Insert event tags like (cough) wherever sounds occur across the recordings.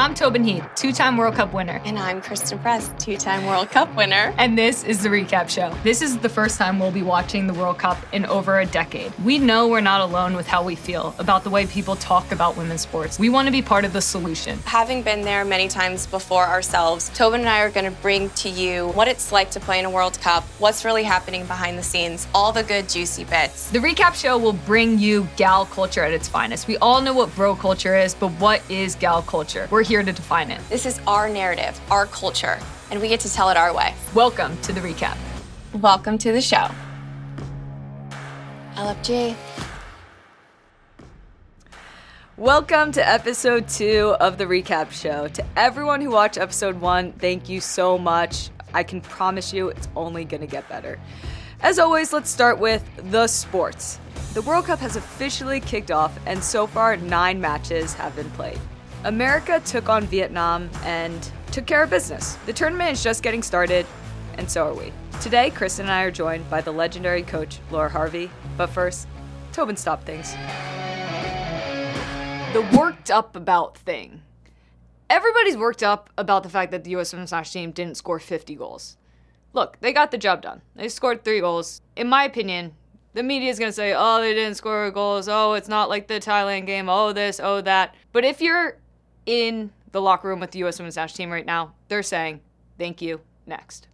I'm Tobin Heath, two time World Cup winner. And I'm Christen Press, two time World Cup winner. And this is the recap show. This is the first time we'll be watching the World Cup in over a decade. We know we're not alone with how we feel about the way people talk about women's sports. We want to be part of the solution. Having been there many times before ourselves, Tobin and I are going to bring to you what it's like to play in a World Cup, what's really happening behind the scenes, all the good, juicy bits. The recap show will bring you gal culture at its finest. We all know what bro culture is, but what is gal culture? We're here to define it. This is our narrative, our culture, and we get to tell it our way. Welcome to the recap. Welcome to the show. LFG. Welcome to episode two of the recap show. To everyone who watched episode one, thank you so much. I can promise you it's only going to get better. As always, let's start with the sports. The World Cup has officially kicked off, and so far, nine matches have been played. America took on Vietnam and took care of business. The tournament is just getting started, and so are we. Today, Chris and I are joined by the legendary coach, Laura Harvey. But first, Tobin stop things. The worked up about thing. Everybody's worked up about the fact that the U.S. women's national team didn't score 50 goals. Look, they got the job done. They scored three goals. In my opinion, the media is going to say, oh, they didn't score goals. Oh, it's not like the Thailand game. Oh, this, oh, that. But if you're in the locker room with the U.S. women's national team right now, they're saying, thank you, next.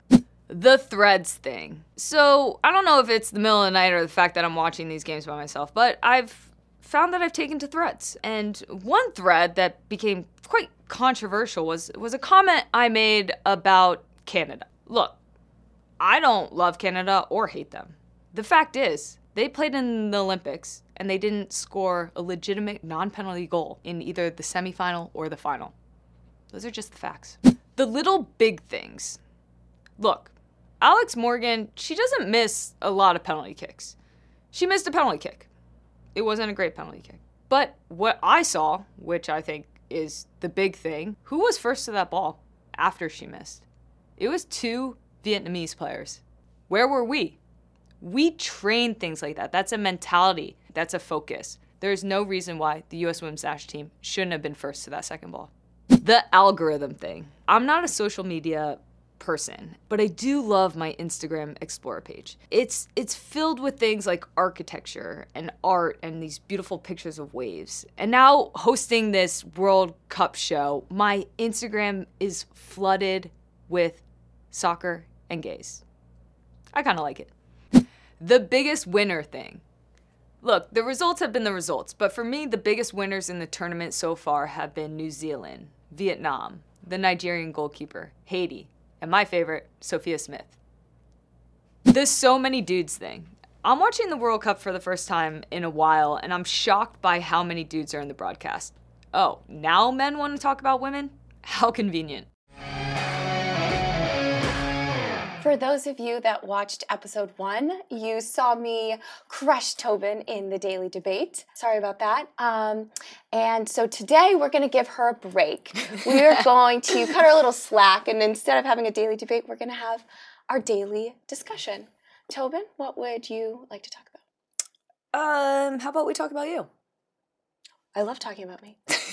The threads thing. So I don't know if it's the middle of the night or the fact that I'm watching these games by myself, but I've found that I've taken to threads. And one thread that became quite controversial was was a comment I made about Canada. Look, I don't love Canada or hate them. The fact is, they played in the Olympics and they didn't score a legitimate non penalty goal in either the semifinal or the final. Those are just the facts. The little big things. Look, Alex Morgan, she doesn't miss a lot of penalty kicks. She missed a penalty kick. It wasn't a great penalty kick. But what I saw, which I think is the big thing, who was first to that ball after she missed? It was two Vietnamese players. Where were we? We train things like that. That's a mentality, that's a focus. There's no reason why the US women's national team shouldn't have been first to that second ball. The algorithm thing. I'm not a social media person, but I do love my Instagram Explorer page. It's it's filled with things like architecture and art and these beautiful pictures of waves. And now hosting this World Cup show, my Instagram is flooded with soccer and gays. I kind of like it. The biggest winner thing. Look, the results have been the results, but for me, the biggest winners in the tournament so far have been New Zealand, Vietnam, the Nigerian goalkeeper, Haiti, and my favorite, Sophia Smith. The so many dudes thing. I'm watching the World Cup for the first time in a while, and I'm shocked by how many dudes are in the broadcast. Oh, now men want to talk about women? How convenient. For those of you that watched episode one, you saw me crush Tobin in the daily debate. Sorry about that. Um, and so today we're going to give her a break. (laughs) We're going to cut her a little slack, and instead of having a daily debate, we're going to have our daily discussion. Tobin, what would you like to talk about? Um, how about we talk about you? I love talking about me. (laughs)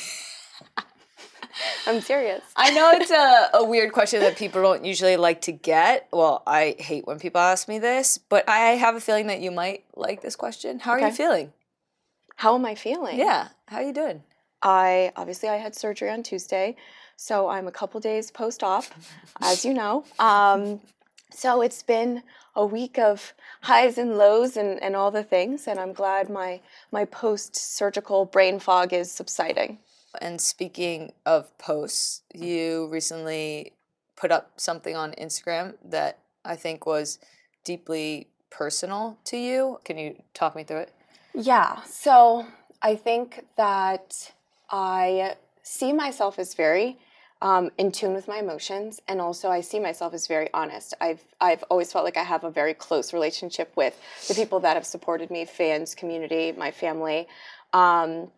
(laughs) I'm serious. I know it's a, a weird question that people don't usually like to get. Well, I hate when people ask me this, but I have a feeling that you might like this question. How okay. are you feeling? How am I feeling? Yeah. How are you doing? I obviously I had surgery on Tuesday, so I'm a couple days post op, as you know. Um, so it's been a week of highs and lows and, and all the things, and I'm glad my my post surgical brain fog is subsiding. And speaking of posts, you recently put up something on Instagram that I think was deeply personal to you. Can you talk me through it? Yeah. So I think that I see myself as very um, in tune with my emotions, and also I see myself as very honest. I've I've always felt like I have a very close relationship with the people that have supported me, fans, community, my family. Um,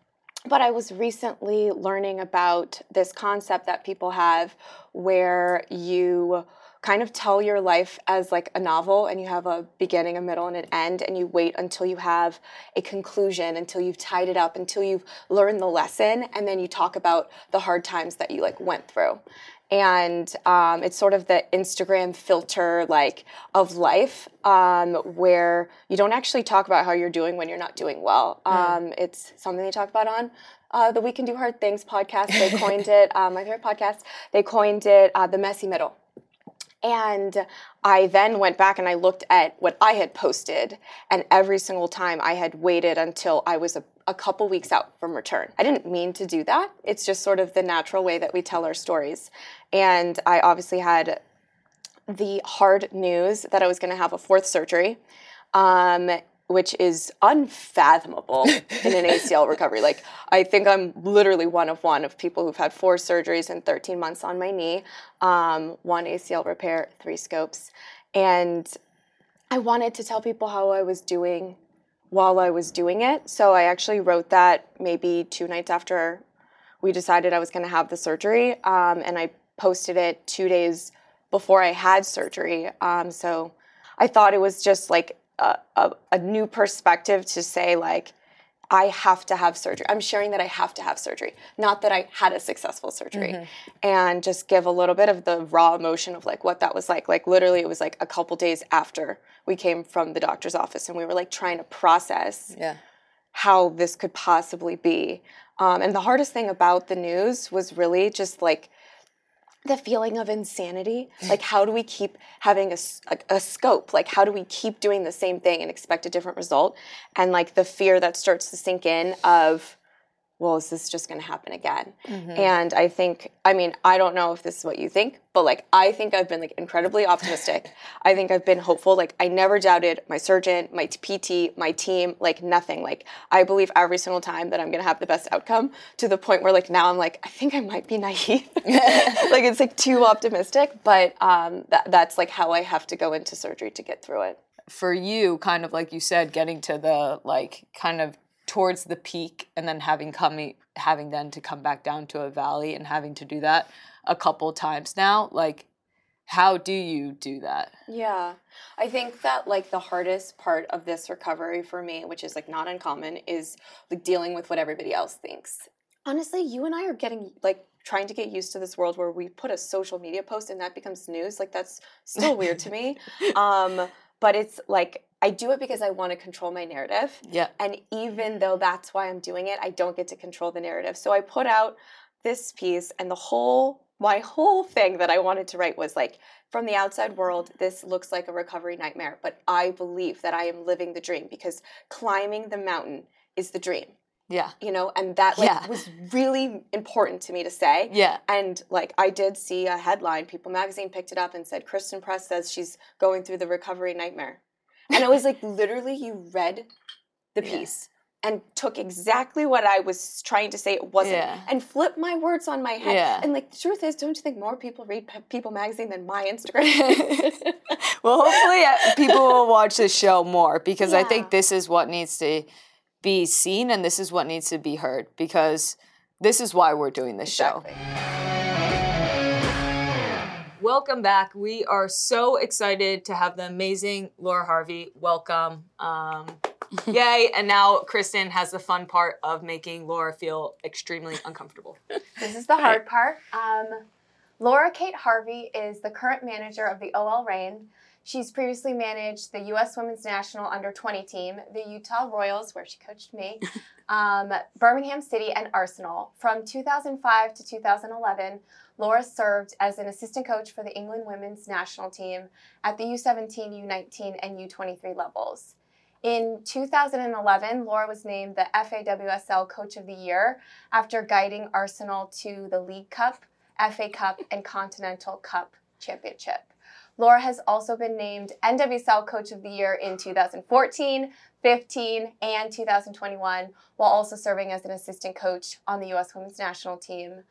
but I was recently learning about this concept that people have where you kind of tell your life as like a novel and you have a beginning, a middle, and an end, and you wait until you have a conclusion, until you've tied it up, until you've learned the lesson, and then you talk about the hard times that you like went through. And um, it's sort of the Instagram filter like of life, um, where you don't actually talk about how you're doing when you're not doing well. Um, It's something they talk about on uh, the We Can Do Hard Things podcast. They coined (laughs) it, uh, my favorite podcast. They coined it uh, the messy middle. And I then went back and I looked at what I had posted, and every single time I had waited until I was a, a, couple weeks out from return. I didn't mean to do that. It's just sort of the natural way that we tell our stories. And I obviously had the hard news that I was going to have a fourth surgery. Um, which is unfathomable in an ACL (laughs) recovery. Like, I think I'm literally one of one of people who've had four surgeries in 13 months on my knee, um, one ACL repair, three scopes. And I wanted to tell people how I was doing while I was doing it. So I actually wrote that maybe two nights after we decided I was going to have the surgery. Um, and I posted it two days before I had surgery. Um, so I thought it was just like a, a, a new perspective to say like I have to have surgery. I'm sharing that I have to have surgery, not that I had a successful surgery. Mm-hmm. And just give a little bit of the raw emotion of like what that was like. Like literally it was like a couple days after we came from the doctor's office and we were like trying to process yeah. how this could possibly be. Um, and the hardest thing about the news was really just like the feeling of insanity like how do we keep having a, a, a, scope? Like how do we keep doing the same thing and expect a different result? And like the fear that starts to sink in of well, is this just going to happen again? Mm-hmm. And I think, I mean, I don't know if this is what you think, but like, I think I've been like incredibly optimistic. (laughs) I think I've been hopeful. Like, I never doubted my surgeon, my PT, my team, like nothing. Like, I believe every single time that I'm going to have the best outcome to the point where like now I'm like, I think I might be naive. (laughs) like, it's like too optimistic, but um, that, that's like how I have to go into surgery to get through it. For you, kind of like you said, getting to the like kind of towards the peak and then having coming having then to come back down to a valley and having to do that a couple times now like how do you do that? Yeah. I think that like the hardest part of this recovery for me which is like not uncommon is like dealing with what everybody else thinks. Honestly you and i are getting like trying to get used to this world where we put a social media post and that becomes news. Like that's still weird to me. (laughs) Um but it's like I do it because I want to control my narrative. Yeah. And even though that's why I'm doing it, I don't get to control the narrative. So I put out this piece and the whole my whole thing that I wanted to write was like from the outside world this looks like a recovery nightmare, but I believe that I am living the dream because climbing the mountain is the dream. Yeah. You know, and that like yeah. was really important to me to say. Yeah. And like I did see a headline, People magazine picked it up and said Christen Press says she's going through the recovery nightmare. And it was like literally you read the piece yeah. and took exactly what I was trying to say it wasn't yeah. and flipped my words on my head. Yeah. And like the truth is, don't you think more people read People magazine than my Instagram? (laughs) well, hopefully uh, people will watch this show more because I think this is what needs to be seen and this is what needs to be heard because this is why we're doing this exactly. show. Welcome back. We are so excited to have the amazing Laura Harvey. Welcome. Um, (laughs) yay. And now Christen has the fun part of making Laura feel extremely uncomfortable. This is the hard part. Um, Laura Kate Harvey is the current manager of the OL Reign. She's previously managed the U.S. Women's National Under 20 team, the Utah Royals, where she coached me, (laughs) um, Birmingham City, and Arsenal. From 2005 to 2011, Laura served as an assistant coach for the England women's national team at the U17, U19, and U23 levels. In 2011, Laura was named the FAWSL Coach of the Year after guiding Arsenal to the League Cup, FA Cup, and Continental Cup championship. Laura has also been named NWSL Coach of the Year in 2014, 15, and 2021, while also serving as an assistant coach on the U.S. women's national team.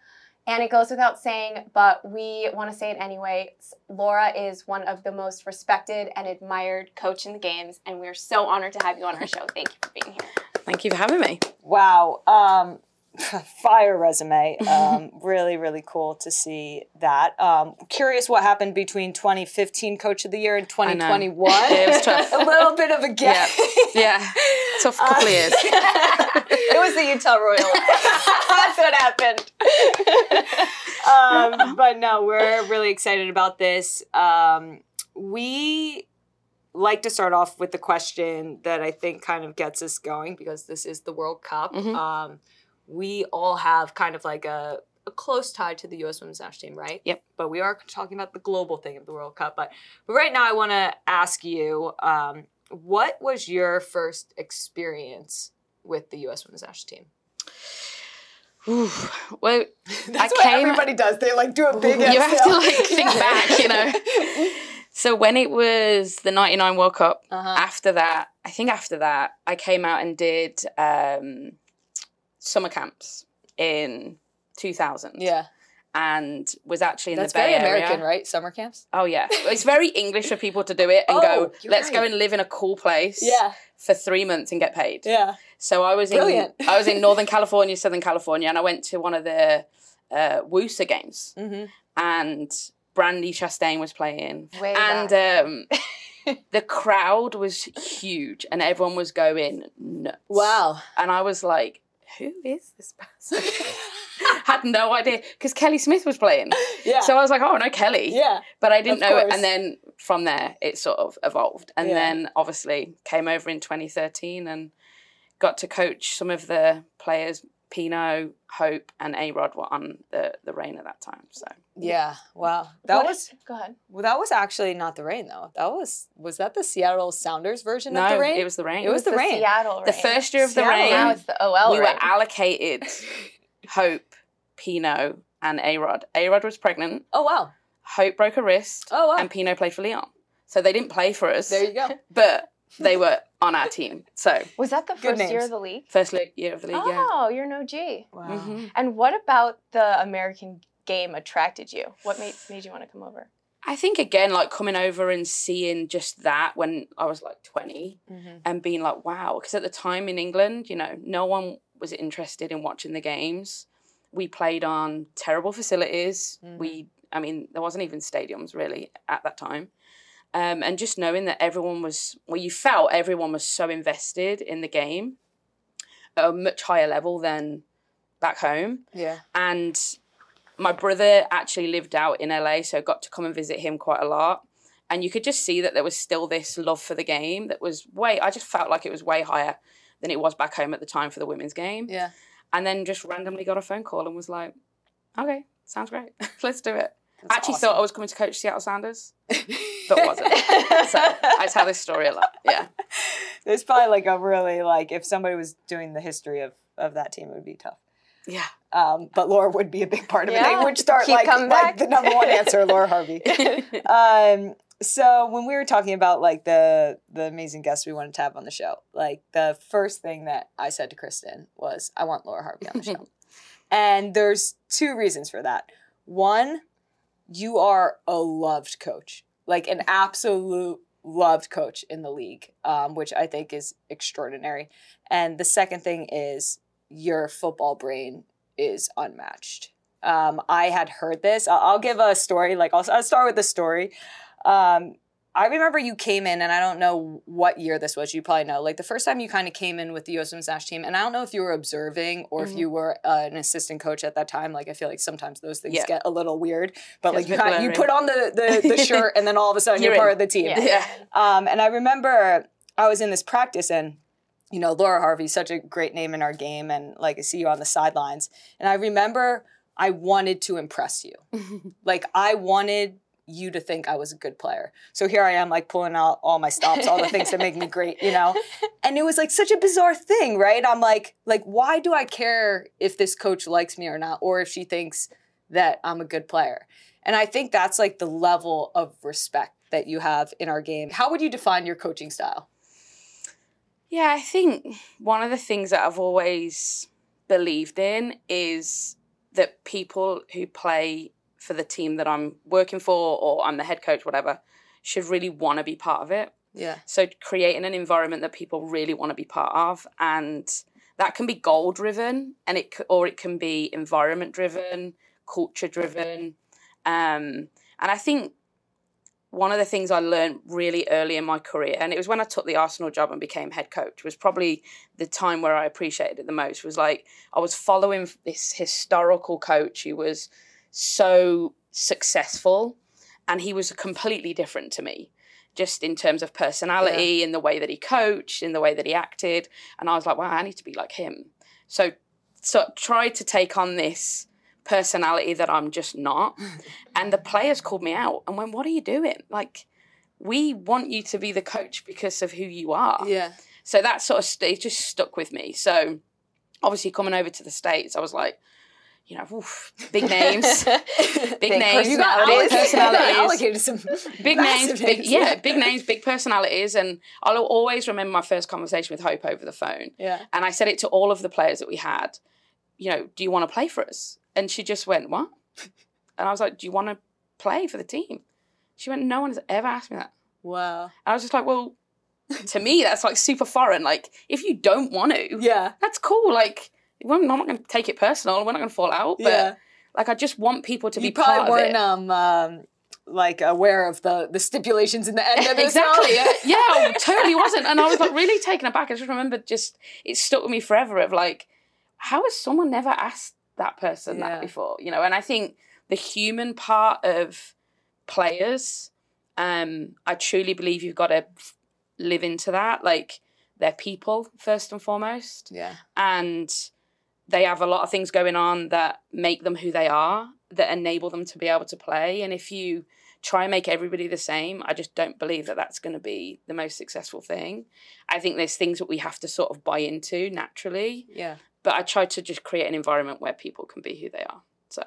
And it goes without saying, but we want to say it anyway. Laura is one of the most respected and admired coach in the games, and we're so honored to have you on our show. Thank you for being here. Thank you for having me. Wow. Um, (laughs) fire resume. Um, (laughs) really, really cool to see that. Um, curious what happened between 2015 Coach of the Year and 2021. it was tough. (laughs) a little bit of a gap. Yeah, yeah. Tough couple of years. it was the Utah Royals. That's what happened. um, but no, we're really excited about this. Um, we like to start off with the question that I think kind of gets us going because this is the World Cup. Mhm. Um, we all have kind of like a, a close tie to the U.S. Women's National Team, right? Yep. But we are talking about the global thing of the World Cup. But but right now, I want to ask you, um, what was your first experience with the U.S. Women's National Team? Ooh, well, (laughs) That's I what came- everybody does. They like do a big. (laughs) you have to like think (laughs) back, you know. So when it was the '99 World Cup, Uh-huh. after that, I think after that, I came out and did um, summer camps in 2000. Yeah. and was actually in That's the Bay very Area. American, right? Summer camps. Oh yeah, it's very English for people to do it and (laughs) Oh, go. Let's go and live in a cool place. Yeah. For three months and get paid. Yeah. So I was Brilliant. in (laughs) I was in Northern California, Southern California, and I went to one of the uh, WUSA games, Mm-hmm. and Brandi Chastain was playing, Way and um, (laughs) the crowd was huge, and everyone was going nuts. Wow. And I was like, "Who is this person?" (laughs) (laughs) Had no idea because Kelly Smith was playing. Yeah. So I was like, "Oh no, Kelly." yeah. But I didn't know it. And then from there, it sort of evolved. And Yeah. then obviously came over in 2013 and got to coach some of the players. Pinoe, Hope, and A Rod were on the, the reign at that time. So Yeah. Wow. That What- was Go ahead. well, that was actually not the Reign though. That was was that the Seattle Sounders version no, of the Reign? it was the Reign. It was the Reign. Seattle Reign. the first year of the Seattle Reign. Now it's the OL we Reign. were allocated (laughs) Hope, Pinoe, and A Rod. A Rod was pregnant. Oh wow. Hope broke a wrist. Oh wow. And Pinoe played for Lyon. So they didn't play for us. there you go. But they were on our team. So was that the first year of the league? first le- year of the league, yeah. Oh, you're an OG. Wow. Mhm. And what about the American game attracted you? What made made you want to come over? I think again, like coming over and seeing just that when I was like 20 Mhm. and being like, wow, because at the time in England, you know, no one was interested in watching the games. We played on terrible facilities. Mhm. We, I mean, there wasn't even stadiums really at that time. Um, and just knowing that everyone was, well, you felt everyone was so invested in the game at a much higher level than back home Yeah. and my brother actually lived out in LA, so I got to come and visit him quite a lot. And you could just see that there was still this love for the game that was way, I just felt like it was way higher than it was back home at the time for the women's game. Yeah. And then just randomly got a phone call and was like, okay, sounds great. (laughs) Let's do it. That's actually awesome. thought I was coming to coach Seattle Sounders, (laughs) but wasn't. so I tell this story a lot. Yeah. (laughs) There's probably like a really like if somebody was doing the history of of that team, it would be tough. Yeah. Um, but Laura would be a big part of it. They would start like, like the number one answer, Laura Harvey. (laughs) um, so when we were talking about like the the amazing guests we wanted to have on the show, like the first thing that I said to Christen was, "I want Laura Harvey on the show," and there's two reasons for that. One, you are a loved coach, like an absolute loved coach in the league, um, which I think is extraordinary. And the second thing is your football brain is unmatched. Um, I had heard this. I'll, I'll give a story. Like I'll, I'll start with the story. Um, I remember you came in, and I don't know what year this was. You probably know. Like the first time you kind of came in with the U.S. Women's National Team, and I don't know if you were observing or if Mhm. you were uh, an assistant coach at that time. Like I feel like sometimes those things Yeah. get a little weird. But like you, a bit kind you put on the the, (laughs) the shirt, and then all of a sudden you're, You're part of the team. Yeah. Yeah. Um, and I remember I was in this practice and you know, Laura Harvey, such a great name in our game and like I see you on the sidelines. And I remember I wanted to impress you. (laughs) like I wanted you to think I was a good player. So here I am like pulling out all my stops, all the things that make me great, you know. (laughs) And it was like such a bizarre thing, right? I'm like like why do I care if this coach likes me or not or if she thinks that I'm a good player? And I think that's like the level of respect that you have in our game. How would you define your coaching style? Yeah, I think one of the things that I've always believed in is that people who play for the team that I'm working for or I'm the head coach, whatever, should really want to be part of it. Yeah. So creating an environment that people really want to be part of and that can be goal driven and it or it can be environment driven, culture driven. Um, and I think one of the things I learned really early in my career, and it was when I took the Arsenal job and became head coach, was probably the time where I appreciated it the most. Was like I was following this historical coach who was so successful, and he was completely different to me, just in terms of personality, in the way that he coached, in the way that he acted, and I was like, wow, I need to be like him. So, so tried to take on this personality that I'm just not. (laughs) And the players called me out and went, What are you doing? Like, we want you to be the coach because of who you are. Yeah. So that sort of st- it just stuck with me. So obviously coming over to the States, I was like, you know, oof, big names, (laughs) big, names, You got big personalities allocated some (laughs) big names, big, yeah, big names, big personalities, and I'll always remember my first conversation with Hope over the phone. Yeah. And I said it to all of the players that we had, you know, do you want to play for us? And she just went, what? And I was like, do you want to play for the team? She went, no one has ever asked me that. Wow. And I was just like, well, to me, that's like super foreign. Like, if you don't want to, Yeah. that's cool. Like, I'm not going to take it personal. We're not going to fall out. But Yeah. like, I just want people to you be part probably of weren't it. um, um like aware of the the stipulations in the end of exactly. Yeah, (laughs) yeah, I totally (laughs) wasn't. And I was like really taken aback. I just remember just it stuck with me forever of like, how has someone never asked that person Yeah. that before? You know, and I think the human part of players, um, I truly believe you've got to live into that. Like they're people first and foremost Yeah. and they have a lot of things going on that make them who they are that enable them to be able to play and if you try and make everybody the same i just don't believe that that's going to be the most successful thing i think there's things that we have to sort of buy into naturally Yeah. but i try to just create an environment where people can be who they are so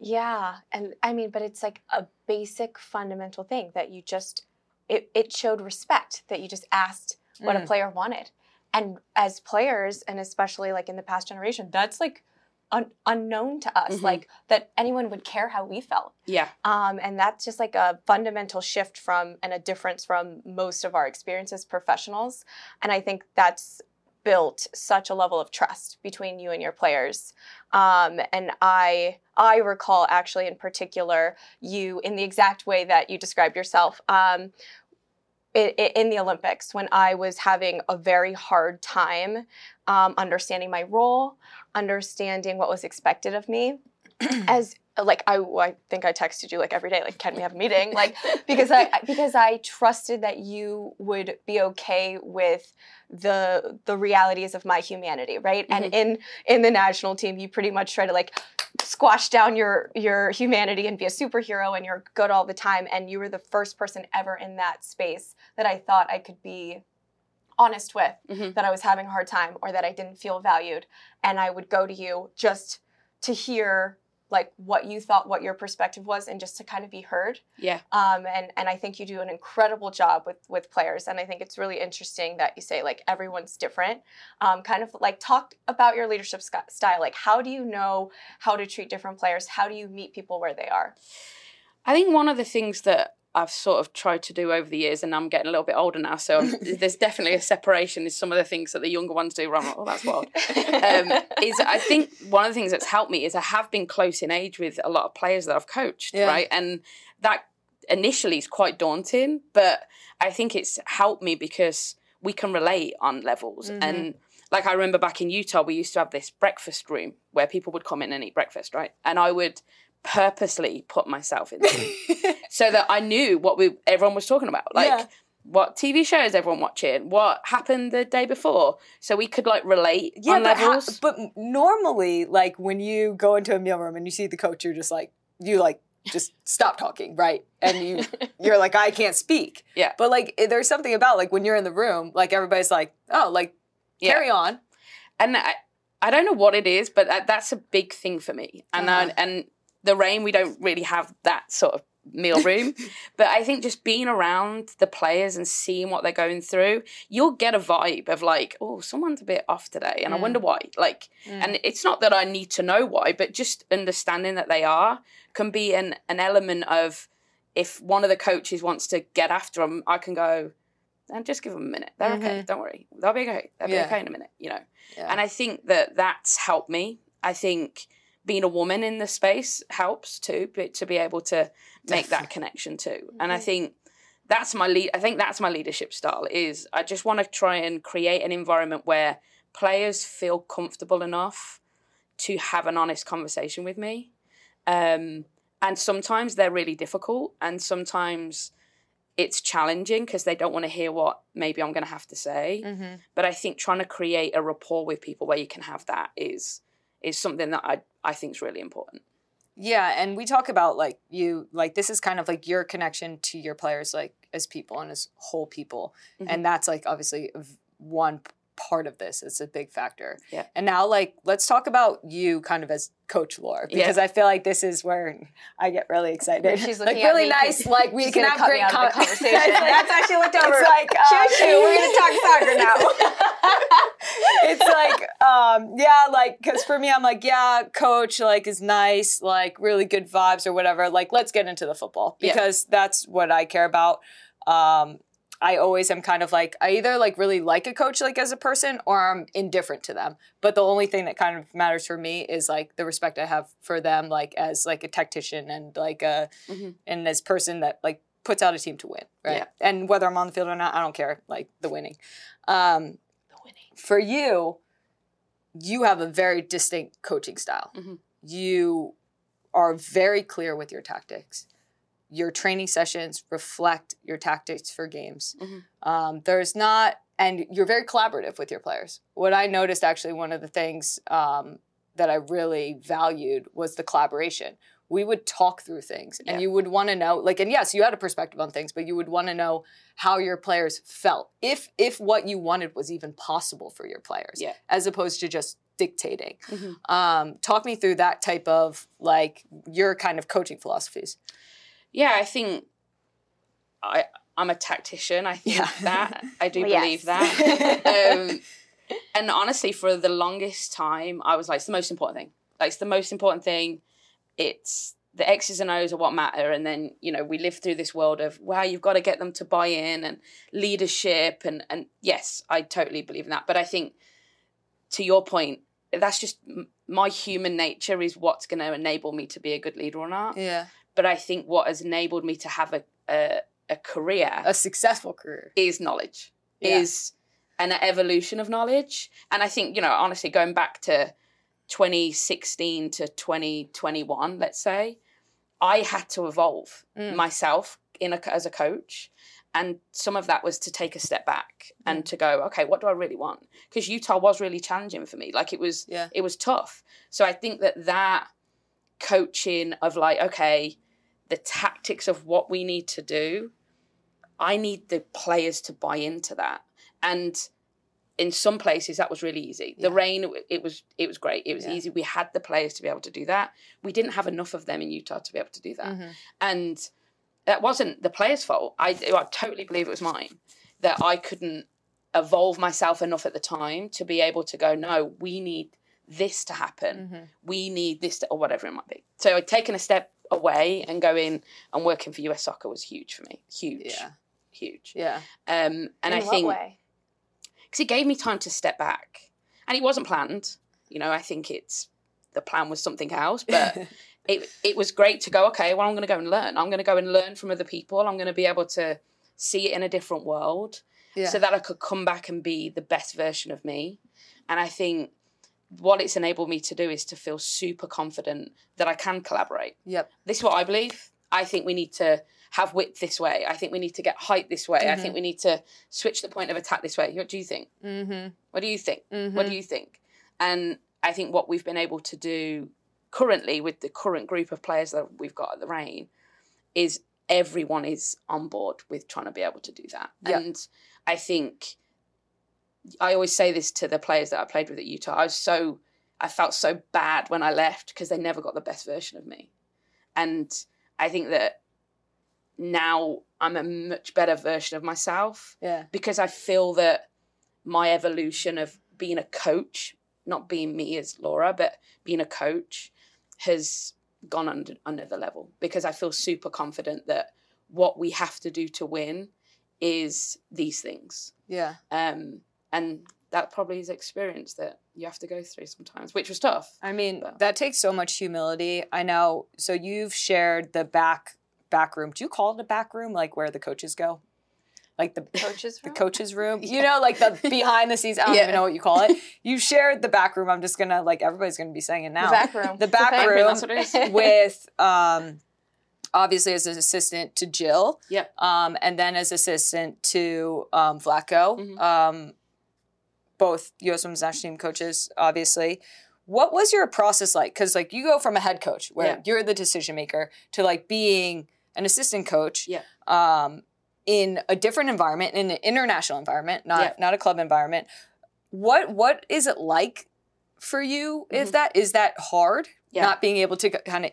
Yeah, and I mean, but it's like a basic fundamental thing that you just it it showed respect that you just asked what a Mm. player wanted. And as players and especially like in the past generation, that's like un- unknown to us Mhm. like that anyone would care how we felt. yeah Um, and that's just like a fundamental shift from and a difference from most of our experiences professionals. And I think that's built such a level of trust between you and your players. Um, and I I recall actually in particular you in the exact way that you described yourself. Um, in the Olympics, when I was having a very hard time um, understanding my role, understanding what was expected of me, (clears throat) as like I, I think I texted you like every day like can we have a meeting? (laughs) Like because I because I trusted that you would be okay with the the realities of my humanity right? And in in the national team you pretty much try to like squash down your your humanity and be a superhero and you're good all the time and you were the first person ever in that space that I thought I could be honest with Mhm. that I was having a hard time or that I didn't feel valued. And I would go to you just to hear like what you thought what your perspective was and just to kind of be heard. Yeah. Um, and and I think you do an incredible job with with players. And I think it's really interesting that you say like everyone's different. Um, kind of like talk about your leadership style. Like how do you know how to treat different players? How do you meet people where they are? I think one of the things that I've sort of tried to do over the years, and I'm getting a little bit older now, so (laughs) there's definitely a separation. Is some of the things that the younger ones do. Where I'm like, oh, that's wild. (laughs) um, is I think one of the things that's helped me is I have been close in age with a lot of players that I've coached, Yeah. right? And that initially is quite daunting, but I think it's helped me because we can relate on levels. Mhm. And like I remember back in Utah, we used to have this breakfast room where people would come in and eat breakfast, right? And I would purposely put myself in (laughs) so that I knew what we everyone was talking about. Like Yeah. what TV shows everyone watching, what happened the day before, so we could like relate Yeah, on but, levels. but normally, like when you go into a meal room and you see the coach, you're just like you like just stop talking, right? And you (laughs) you're like I can't speak. Yeah. But like there's something about like when you're in the room, like everybody's like, oh, like Yeah. carry on. and I, I don't know what it is, but that, that's a big thing for me. And Uh-huh. I, and the Reign, we don't really have that sort of meal (laughs) room, but I think just being around the players and seeing what they're going through, you'll get a vibe of like, oh, someone's a bit off today, and I Mm. wonder why. Like, and it's not that I need to know why, but just understanding that they are can be an an element of if one of the coaches wants to get after them, I can go. and just give them a minute. They're okay. Don't worry. They'll be okay. They'll be Yeah. okay in a minute. You know. Yeah. And I think that that's helped me. I think being a woman in the space helps too, but to be able to make that connection too. And I think that's my lead. I think that's my leadership style. Is I just want to try and create an environment where players feel comfortable enough to have an honest conversation with me. Um, and sometimes they're really difficult, and sometimes it's challenging because they don't want to hear what maybe I'm going to have to say. Mm-hmm. But I think trying to create a rapport with people where you can have that is is something that I I think is really important. Yeah, and we talk about like you like this is kind of like your connection to your players like as people and as whole people. Mhm. And that's like obviously one part of this. It's a big factor. Yeah. And now like let's talk about you kind of as coach Laura Yeah. because I feel like this is where I get really excited. She's (laughs) like looking at really me 'cause nice like we can have cut great out con- (laughs) conversation. It's like- That's why she looked over. It's like um, Shoo, shoo, we're gonna talk soccer now. (laughs) (laughs) it's like um yeah like because for me i'm like yeah coach like is nice like really good vibes or whatever like let's get into the football Yeah. because that's what i care about um i always am kind of like i either like really like a coach like as a person or i'm indifferent to them but the only thing that kind of matters for me is like the respect i have for them like as like a tactician and like a Mhm. and as person that like puts out a team to win right Yeah. and whether i'm on the field or not i don't care like the winning um for you, you have a very distinct coaching style. Mhm. You are very clear with your tactics. Your training sessions reflect your tactics for games. Mhm. Um, there's not, and you're very collaborative with your players. What I noticed actually, one of the things um, that I really valued was the collaboration. We would talk through things, and Yeah. you would want to know, like, and yes, you had a perspective on things, but you would want to know how your players felt, if if what you wanted was even possible for your players, Yeah. as opposed to just dictating. Mhm. Um, talk me through that type of like your kind of coaching philosophies. Yeah, I think I I'm a tactician. I think Yeah. that I do (laughs) Well, yes. believe that. um, (laughs) and honestly, for the longest time, I was like, it's the most important thing. Like, it's the most important thing. It's the X's and O's are what matter. And then, you know, we live through this world of, wow, you've got to get them to buy in and leadership. And, and yes, I totally believe in that. But I think, to your point, that's just my human nature is what's going to enable me to be a good leader or not. Yeah, But I think what has enabled me to have a, a, a career a successful career. is knowledge Yeah. is an evolution of knowledge and i think you know honestly going back to 2016 to 2021 let's say i had to evolve Mm. myself in a, as a coach and some of that was to take a step back and to go okay what do i really want? Because utah was really challenging for me. Like it was Yeah. it was tough. So i think that that coaching of like okay the tactics of what we need to do i need the players to buy into that. And in some places that was really easy. The Yeah. Reign it was it was great. It was Yeah. easy. We had the players to be able to do that. We didn't have enough of them in utah to be able to do that. Mhm. and that wasn't the players fault. I, I totally believe it was mine that i couldn't evolve myself enough at the time to be able to go no we need this to happen. Mhm. we need this to, or whatever it might be. So taking a step away and going and working for us soccer was huge for me. Huge. Yeah, huge. Yeah, um, and In i think way? Because it gave me time to step back and it wasn't planned you know i think it's the plan was something else but (laughs) it, it was great to go okay well i'm going to go and learn i'm going to go and learn from other people i'm going to be able to see it in a different world yeah. so that i could come back and be the best version of me and i think what it's enabled me to do is to feel super confident that i can collaborate yep. this is what I believe. I think we need to have width this way. I think we need to get height this way. I think we need to switch the point of attack this way. What do you think? Mm-hmm. What do you think? Mm-hmm. What do you think? And I think what we've been able to do currently with the current group of players that we've got at the Reign is everyone is on board with trying to be able to do that. Yeah. And I think I always say this to the players that I played with at Utah. I was so I felt so bad when I left because they never got the best version of me. And I think that now I'm a much better version of myself Yeah. because I feel that my evolution of being a coach, not being me as Laura, but being a coach, has gone under another level because I feel super confident that what we have to do to win is these things. Yeah. Um, and that probably is experience that you have to go through sometimes, which was tough. I mean, But- that takes so much humility. I know. So you've shared the back back room. Do you call it a back room, like where the coaches go, like the Coaches the coaches room? (laughs) You know, like the behind the scenes. I don't Yeah. even know what you call it. (laughs) You shared the back room. I'm just gonna like everybody's gonna be saying it now. The back room. The back back room room, that's what it is. (laughs) with um, obviously as an assistant to Jill. Yep. Um, and then as assistant to um, Vlatko. Mhm. Um, both U.S. Women's National Team coaches, obviously. What was your process like? Because like you go from a head coach where Yeah. you're the decision maker to like being an assistant coach. Yeah. Um, in a different environment, in an international environment, not Yeah. not a club environment. What what is it like for you? If Mhm. that is that hard, Yeah. not being able to kind of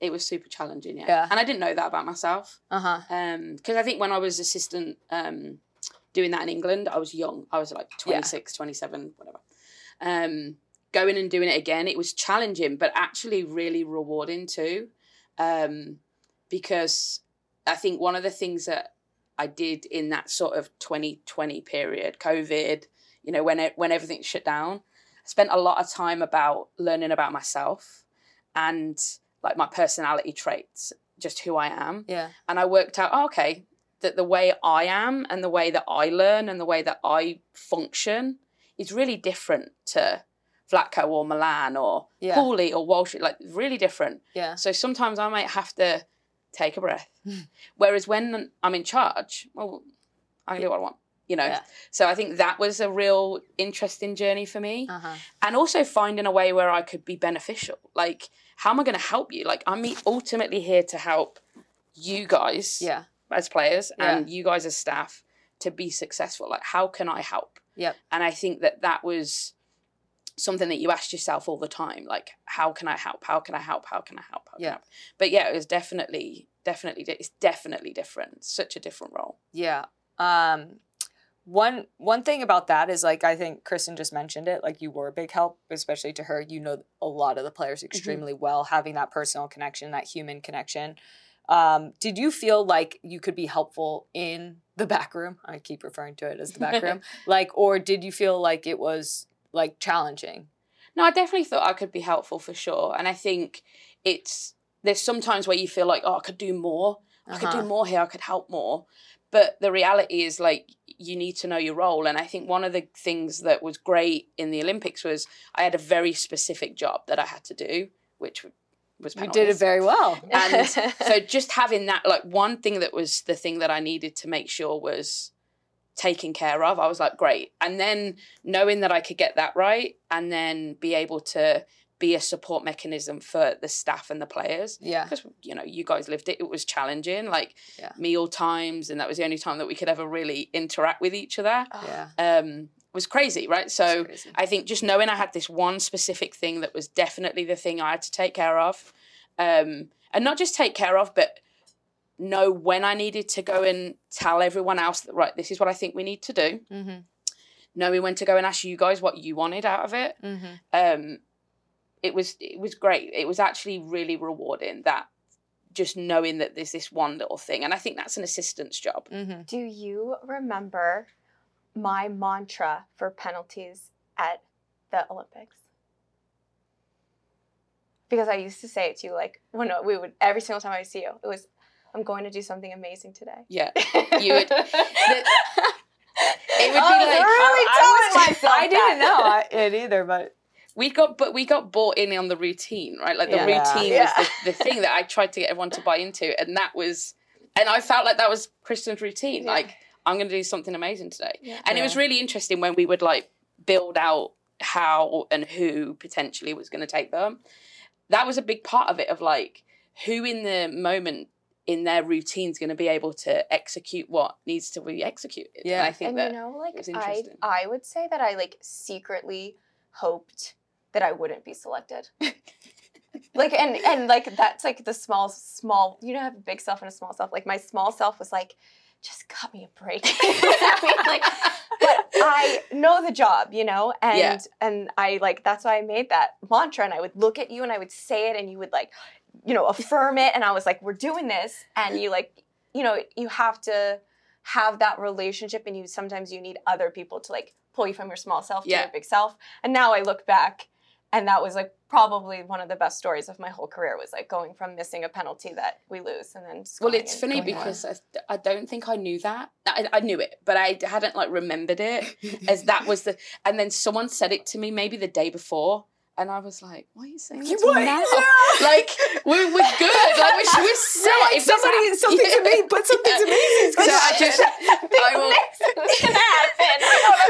It was super challenging, yeah. Yeah. And I didn't know that about myself. uh huh because I think when I was assistant um, doing that in England, I was young. I was like 26, 27, whatever. Um, going and doing it again, it was challenging, but actually really rewarding too. Um, because I think one of the things that I did in that sort of 2020 period, COVID, you know, when it, when everything shut down, I spent a lot of time about learning about myself and like my personality traits, just who I am yeah and I worked out, oh, okay, that the way I am and the way that I learn and the way that I function is really different to Vlatko or Milan or Yeah. Pooley or Walsh, like really different. yeah So sometimes I might have to take a breath. Hmm. Whereas when I'm in charge, well, I can do what I want, you know. Yeah. So I think that was a real interesting journey for me uh huh and also finding a way where I could be beneficial. Like, how am I going to help you? Like, I'm ultimately here to help you guys yeah as players Yeah. and you guys as staff to be successful. Like, how can I help? Yep. And I think that that was something that you asked yourself all the time. Like, how can I help? How can I help? How can I help? How can I Yeah. help? But yeah, it was definitely, definitely, it's definitely different. Such a different role. Yeah. Um one one thing about that is like I think Christen just mentioned it, like you were a big help, especially to her. You know a lot of the players extremely well, having that personal connection, that human connection. Um, did you feel like you could be helpful in the back room? I keep referring to it as the back room. (laughs) like, or did you feel like it was like challenging? No, I definitely thought I could be helpful for sure. And I think it's, there's sometimes where you feel like, oh, I could do more. I could Uh-huh. do more here. I could help more. But the reality is, like, you need to know your role. And I think one of the things that was great in the Olympics was I had a very specific job that I had to do, which was You did it very well. And (laughs) so just having that, like, one thing that was the thing that I needed to make sure was taken care of, I was like, great. And then knowing that I could get that right and then be able to be a support mechanism for the staff and the players Yeah. because you know you guys lived it it was challenging like Yeah. meal times and that was the only time that we could ever really interact with each other Yeah. um was crazy right so crazy. i think just knowing i had this one specific thing that was definitely the thing i had to take care of um and not just take care of but know when i needed to go and tell everyone else that right this is what i think we need to do Mm-hmm. knowing when to go and ask you guys what you wanted out of it Mm-hmm. um it was it was great it was actually really rewarding that just knowing that there's this one little thing and i think that's an assistant's job Mm-hmm. Do you remember my mantra for penalties at the Olympics? Because I used to say it to you like when we would every single time I see you, it was I'm going to do something amazing today. yeah (laughs) You would- it it would be oh, like- really I, telling I, myself I didn't that. know I- (laughs) it either, but we got but we got bought in on the routine right like the Yeah. routine Yeah. was the, the thing that i tried to get everyone to buy into and that was and i felt like that was christen's routine Yeah. like i'm going to do something amazing today Yeah. and it was really interesting when we would like build out how and who potentially was going to take them that was a big part of it of like who in the moment in their routine is going to be able to execute what needs to be executed And Yeah. i think and that you know, like I. I would say that I like secretly hoped that I wouldn't be selected. (laughs) like and and like that's like the small small you know I have a big self and a small self. Like my small self was like, just cut me a break. (laughs) I mean, like, but I know the job, you know, and Yeah. and I like that's why I made that mantra and I would look at you and I would say it and you would like, you know, affirm it and I was like, we're doing this and you like, you know, you have to have that relationship and you sometimes you need other people to like pull you from your small self to Yeah. your big self. And now I look back and that was like probably one of the best stories of my whole career was like going from missing a penalty that we lose and then Well, it's funny because I, I don't think I knew that. I, I knew it, but I hadn't like remembered it (laughs) as that was the. And then someone said it to me maybe the day before, and I was like, "Why are you saying that to What? me now? Yeah. Like we're, we're good. Like we're, (laughs) we're like if somebody- hap- something's ama- but something's amazing. So I just, (laughs) I will.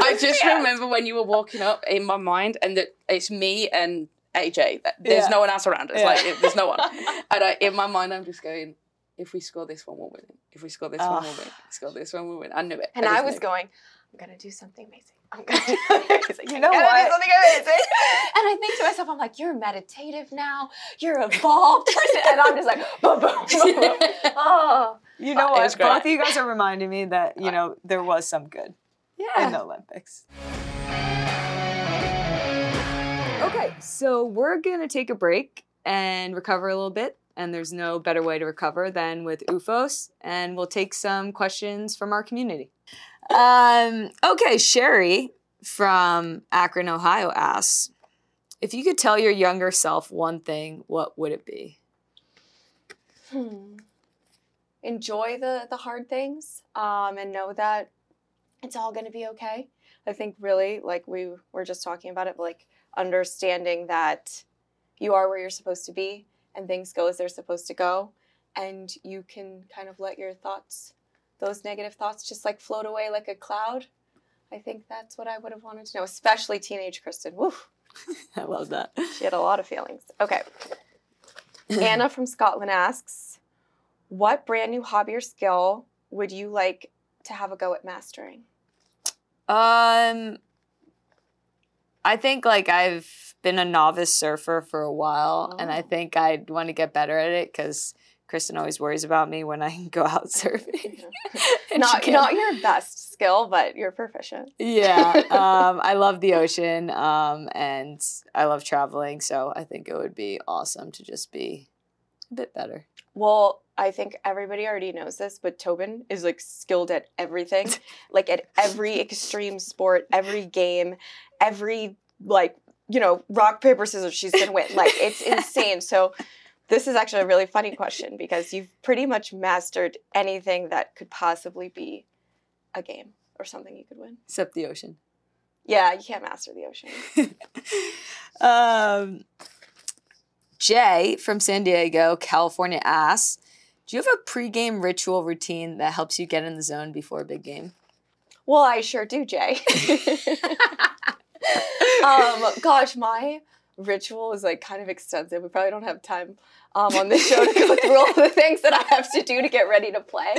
I, just remember when you were walking up in my mind, and that it's me and AJ. There's Yeah. no one else around us. Yeah. Like there's no one. (laughs) And I, in my mind, I'm just going, if we score this one, we'll win. If we score this one, we'll Oh. win. If we score this one, we'll win. I knew it. And just I was knew. going, I'm gonna do something amazing. I'm gonna (laughs) do something amazing. You know I'm gonna what? Do something amazing. (laughs) And I think to myself, I'm like, you're meditative now. You're (laughs) evolved person. And I'm just like, boom, boom, boom, boom. Oh, You know uh, what? was. Both of you guys are reminding me that you uh, know there was some good Yeah. in the Olympics. Okay, so we're gonna take a break and recover a little bit. And there's no better way to recover than with OOFOS, and we'll take some questions from our community. Um, okay, Sherry from Akron, Ohio asks if you could tell your younger self one thing, what would it be? Hmm. Enjoy the the hard things, um, and know that it's all gonna be okay. I think really, like we were just talking about it, but like understanding that you are where you're supposed to be and things go as they're supposed to go and you can kind of let your thoughts those negative thoughts just like float away like a cloud i think that's what i would have wanted to know especially teenage christen Woo, (laughs) I love that. she had a lot of feelings. Okay. (laughs) Anna from scotland asks what brand new hobby or skill would you like to have a go at mastering? Um, I think like I've been a novice surfer for a while, and I Oh. think I'd want to get better at it because Christen always worries about me when I (laughs) go out (laughs) surfing. (laughs) Not, not your best skill but you're proficient yeah, um, I love the ocean, um, and I love traveling, so I think it would be awesome to just be a bit better. Well, I think everybody already knows this, but Tobin is like skilled at everything, like at every extreme sport, every game, every like you know rock paper scissors she's gonna win. Like it's (laughs) insane. So this is actually a really funny question because you've pretty much mastered anything that could possibly be a game or something you could win. Except the ocean. Yeah, you can't master the ocean. (laughs) um, Jay from San Diego, California asks, "Do you have a pregame ritual routine that helps you get in the zone before a big game?" Well, I sure do, Jay. (laughs) um, gosh, my ritual is like kind of extensive. We probably don't have time um, on this show to go through all the things that I have to do to get ready to play.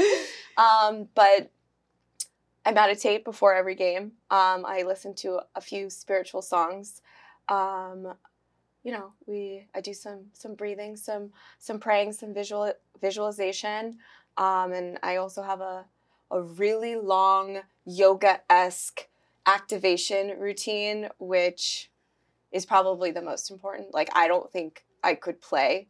Um, but I meditate before every game. Um, I listen to a few spiritual songs. Um, you know, we I do some some breathing, some some praying, some visual visualization, um, and I also have a a really long yoga esque activation routine, which is probably the most important. Like, I don't think I could play.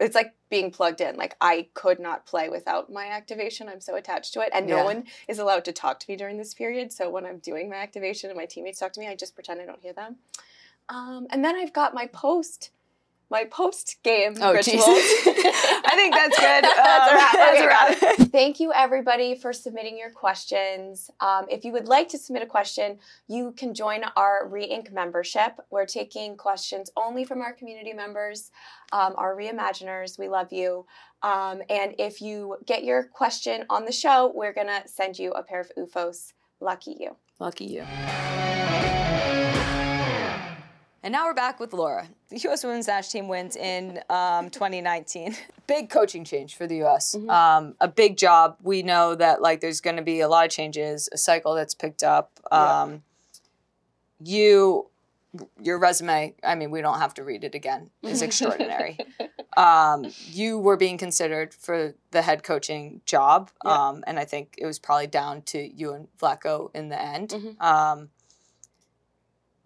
It's like being plugged in. Like, I could not play without my activation. I'm so attached to it. And Yeah. no one is allowed to talk to me during this period. So, when I'm doing my activation and my teammates talk to me, I just pretend I don't hear them. Um, and then I've got my post. My post game Oh, rituals. (laughs) I think that's good. That's Um, a wrap. that's a wrap. (laughs) Thank you, everybody, for submitting your questions. Um, if you would like to submit a question, you can join our Re-Inc membership. We're taking questions only from our community members, um, our reimaginers. We love you. Um, and if you get your question on the show, we're going to send you a pair of OOFOS. Lucky you. Lucky you. And now we're back with Laura. The U.S. Women's National Team wins in um, 2019. Big coaching change for the U.S. Um, a big job. We know that like there's going to be a lot of changes. A cycle that's picked up. Um, You, your resume. I mean, we don't have to read it again. Is extraordinary. (laughs) um, you were being considered for the head coaching job, Yeah. um, and I think it was probably down to you and Vlatko in the end. Mhm.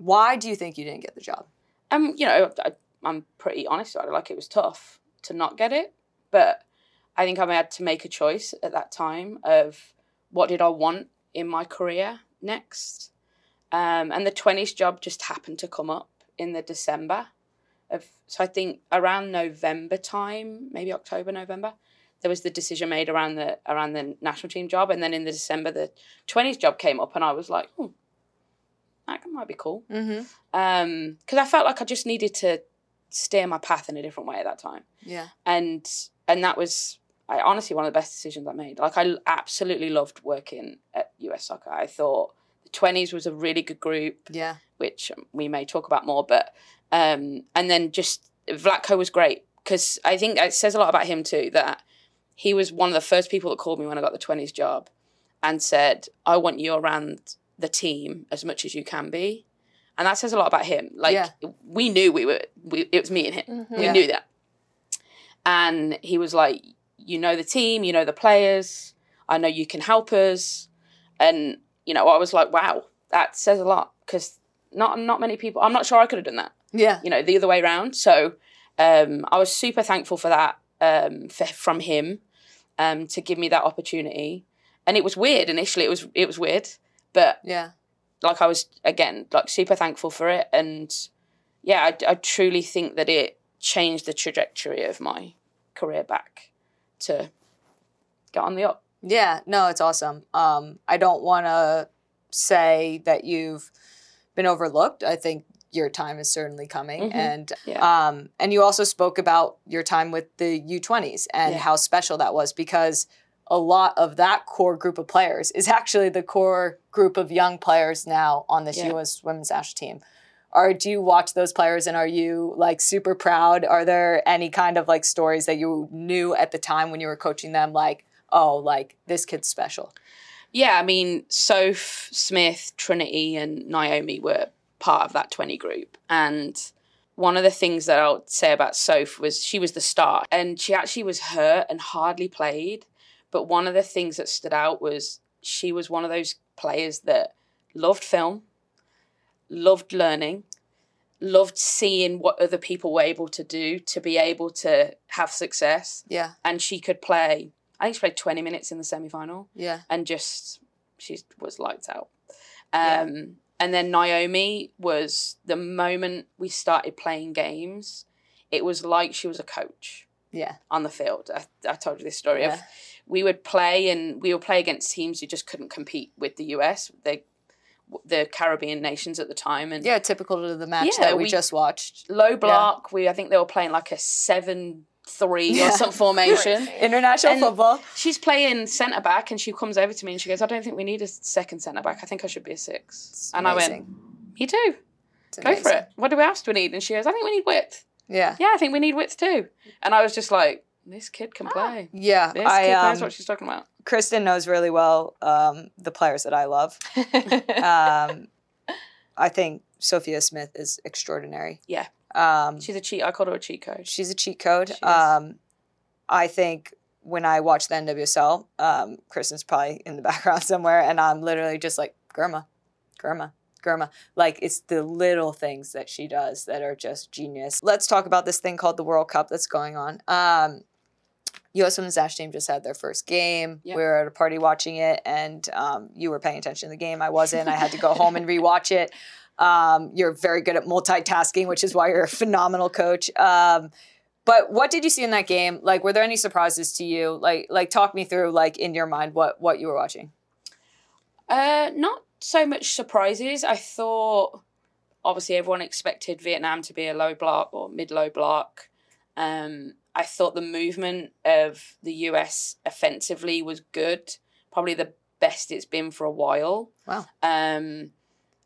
Why do you think you didn't get the job? Um, you know, I, I'm pretty honest about it. Like it was tough to not get it, but I think I had to make a choice at that time of what did I want in my career next. Um, and the 20s job just happened to come up in the December of, so I think around November time, maybe October, November, there was the decision made around the around the national team job, and then in the December the 20s job came up, and I was like, oh, that might be cool. Mm-hmm. Um, because I felt like I just needed to steer my path in a different way at that time Yeah. and and that was I honestly one of the best decisions I made. Like I absolutely loved working at US Soccer. I thought the twenties was a really good group, Yeah. which um, we may talk about more. But um, and then just Vlatko was great because I think it says a lot about him too that he was one of the first people that called me when I got the twenties job and said, "I want you around the team as much as you can be." And that says a lot about him. Like Yeah. we knew we were, we, it was me and him. We Yeah. knew that. And he was like, You know the team, you know the players, I know you can help us. And, you know, I was like, Wow, that says a lot because not, not many people, I'm not sure I could have done that, Yeah. you know, the other way around. So um, I was super thankful for that um, for, from him um, to give me that opportunity. And it was weird initially, it was, it was weird, but Yeah. like I was again like super thankful for it, and yeah, I, I truly think that it changed the trajectory of my career back to get on the up. Yeah, no, it's awesome. Um, I don't want to say that you've been overlooked. I think your time is certainly coming, Mhm. and Yeah. um, and you also spoke about your time with the U20s and Yeah. how special that was because a lot of that core group of players is actually the core group of young players now on this Yeah. U.S. women's national team. Are do you watch those players and are you like super proud? Are there any kind of like stories that you knew at the time when you were coaching them, like oh, like this kid's special? Yeah, I mean, Soph, Smith, Trinity, and Naomi were part of that 20 group. And one of the things that I'll say about Soph was she was the star and she actually was hurt and hardly played. But one of the things that stood out was she was one of those players that loved film, loved learning, loved seeing what other people were able to do to be able to have success. Yeah, And she could play, I think she played 20 minutes in the semi final yeah, and just she was lights out. Yeah. Um, And then Naomi was the moment we started playing games, it was like she was a coach yeah, on the field. I, I told you this story of Yeah. we would play and we would play against teams who just couldn't compete with the US, they, the Caribbean nations at the time, and yeah. Typical of the match Yeah, that we, we- just watched. low block. We I think they were playing like a seven three Yeah. or some formation. (laughs) International And- football. She's playing centre back, and she comes over to me and she goes, "I don't think we need a second centre back. I think I should be a six. It's and I went, amazing. "Me too. It's Go for it. What do we else do we need?" And she goes, "I think we need width. Yeah, Yeah, I think we need wits too." And I was just like, "This kid can play. yeah. This I kid knows um, what she's talking about." Christen knows really well um, the players that I love. (laughs) Um, I think Sophia Smith is extraordinary. Yeah. Um, she's a cheat. I called her a cheat code. she's a cheat code. She is. Um, I think when I watch the NWSL, um, Christen's probably in the (laughs) background somewhere, and I'm literally just like, Germa, Germa, Germa. Like, it's the little things that she does that are just genius. Let's talk about this thing called the World Cup that's going on. Um, U.S. Women's National Team just had their first game. Yeah. We were at a party watching it, and um, you were paying attention to the game. I wasn't. I had to go (laughs) home and rewatch it. Um, you're very good at multitasking, which is why you're a phenomenal coach. Um, but what did you see in that game? Like, were there any surprises to you? Like, like talk me through, like in your mind, what what you were watching. Uh, not so much surprises. I thought obviously everyone expected Vietnam to be a low block or mid low block. Um, I thought the movement of the US offensively was good, probably the best it's been for a while. Wow. Um,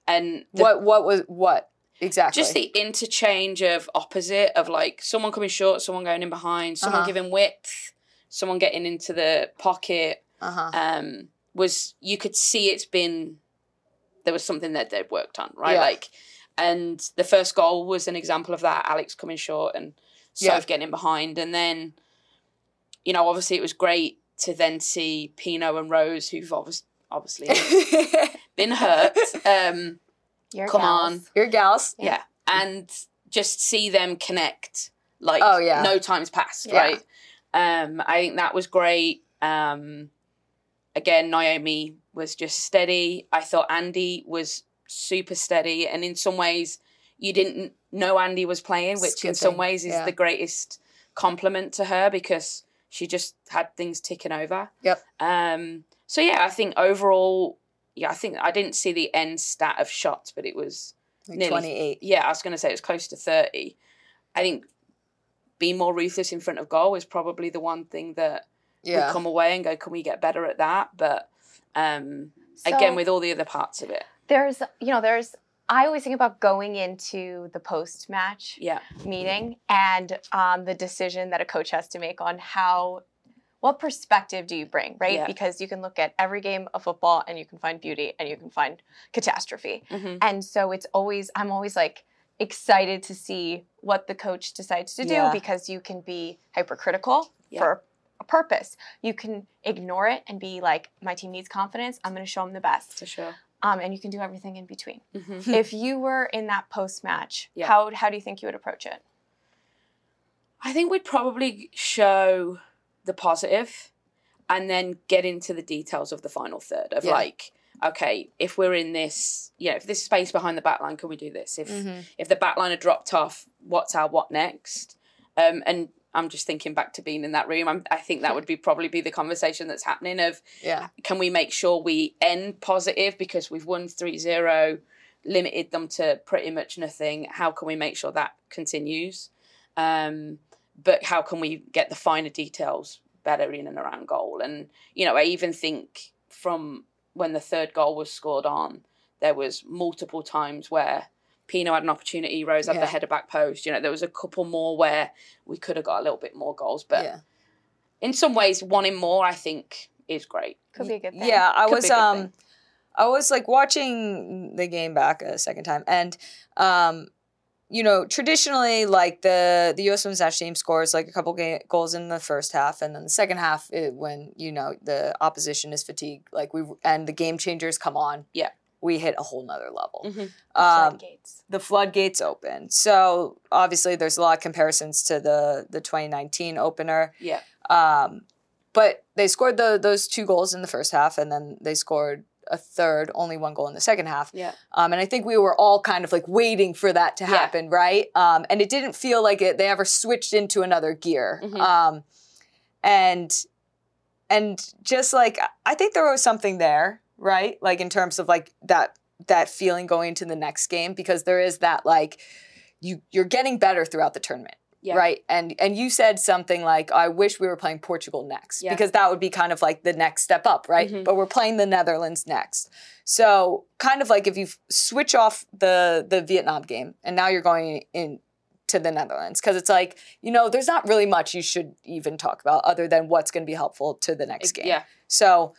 and the, what what was what exactly? just the interchange of opposite of like someone coming short, someone going in behind, someone Uh-huh. giving width, someone getting into the pocket uh huh. um, was you could see it's been there was something that they'd worked on, right? Yeah. Like, and the first goal was an example of that. Alex coming short and sort Yeah. getting in behind, and then, you know, obviously it was great to then see Pinoe and Rose, who've obviously obviously (laughs) been hurt. Um, Your come gals. on, Your gals. yeah. and just see them connect like Oh, yeah. no time's passed Yeah. right um i think that was great um again, Naomi was just steady. I thought Andy was super steady, and in some ways, you didn't know Andy was playing, which in some ways is yeah. the greatest compliment to her because she just had things ticking over. Yep. Um. So yeah, I think overall, yeah, I think I didn't see the end stat of shots, but it was Like Nearly. 28. yeah, I was going to say it was close to 30. I think being more ruthless in front of goal is probably the one thing that Yeah. would come away and go, can we get better at that? But um, again, with all the other parts of it, there's you know there's I always think about going into the post match yeah, meeting and um, the decision that a coach has to make on how what perspective do you bring right Yeah. because you can look at every game of football and you can find beauty and you can find catastrophe hmm and so it's always i'm always like excited to see what the coach decides to do Yeah. because you can be hypercritical Yeah. for purpose you can ignore it and be like my team needs confidence i'm going to show them the best for sure. um, and you can do everything in between hmm if you were in that post match, Yeah. how how do you think you would approach it? I think we'd probably show the positive and then get into the details of the final third of Yeah. like, okay, if we're in this, you know, if this space behind the back line, can we do this? If Mm-hmm. if the back line had dropped off, what's our what next? Um, and I'm just thinking back to being in that room. I'm, I think that would be probably be the conversation that's happening of Yeah. can we make sure we end positive because we've won 3-0, limited them to pretty much nothing. How can we make sure that continues? Um, but how can we get the finer details better in and around goal? And you know, I even think from when the third goal was scored on, there was multiple times where Pinoe had an opportunity, Rose had Yeah. the header back post. You know, there was a couple more where we could have got a little bit more goals. But yeah. in some ways, wanting more, I think, is great. Could be a good thing. Yeah, I Could was um thing. I was like watching the game back a second time and um you know, traditionally like the the US women's national team scores like a couple ga- goals in the first half and then the second half it, when you know the opposition is fatigued like we and the game changers come on. Yeah. We hit a whole nother level. Mhm. Um, Floodgates. the floodgates open. So obviously there's a lot of comparisons to the the 2019 opener. Yeah. Um, but they scored the those two goals in the first half, and then they scored a third, only one goal in the second half. Yeah. Um, and I think we were all kind of like waiting for that to Yeah. happen, right? Um, and it didn't feel like it they ever switched into another gear. Mhm. Um, and and just like I think there was something there, right? Like in terms of like that that feeling going into the next game because there is that like you you're getting better throughout the tournament. Yeah. Right. And and you said something like, I wish we were playing Portugal next. Yeah. Because that would be kind of like the next step up, right? Mhm. But we're playing the Netherlands next. So kind of like if you switch off the the Vietnam game and now you're going in to the Netherlands. Because it's like, you know, there's not really much you should even talk about other than what's gonna be helpful to the next game. Yeah. So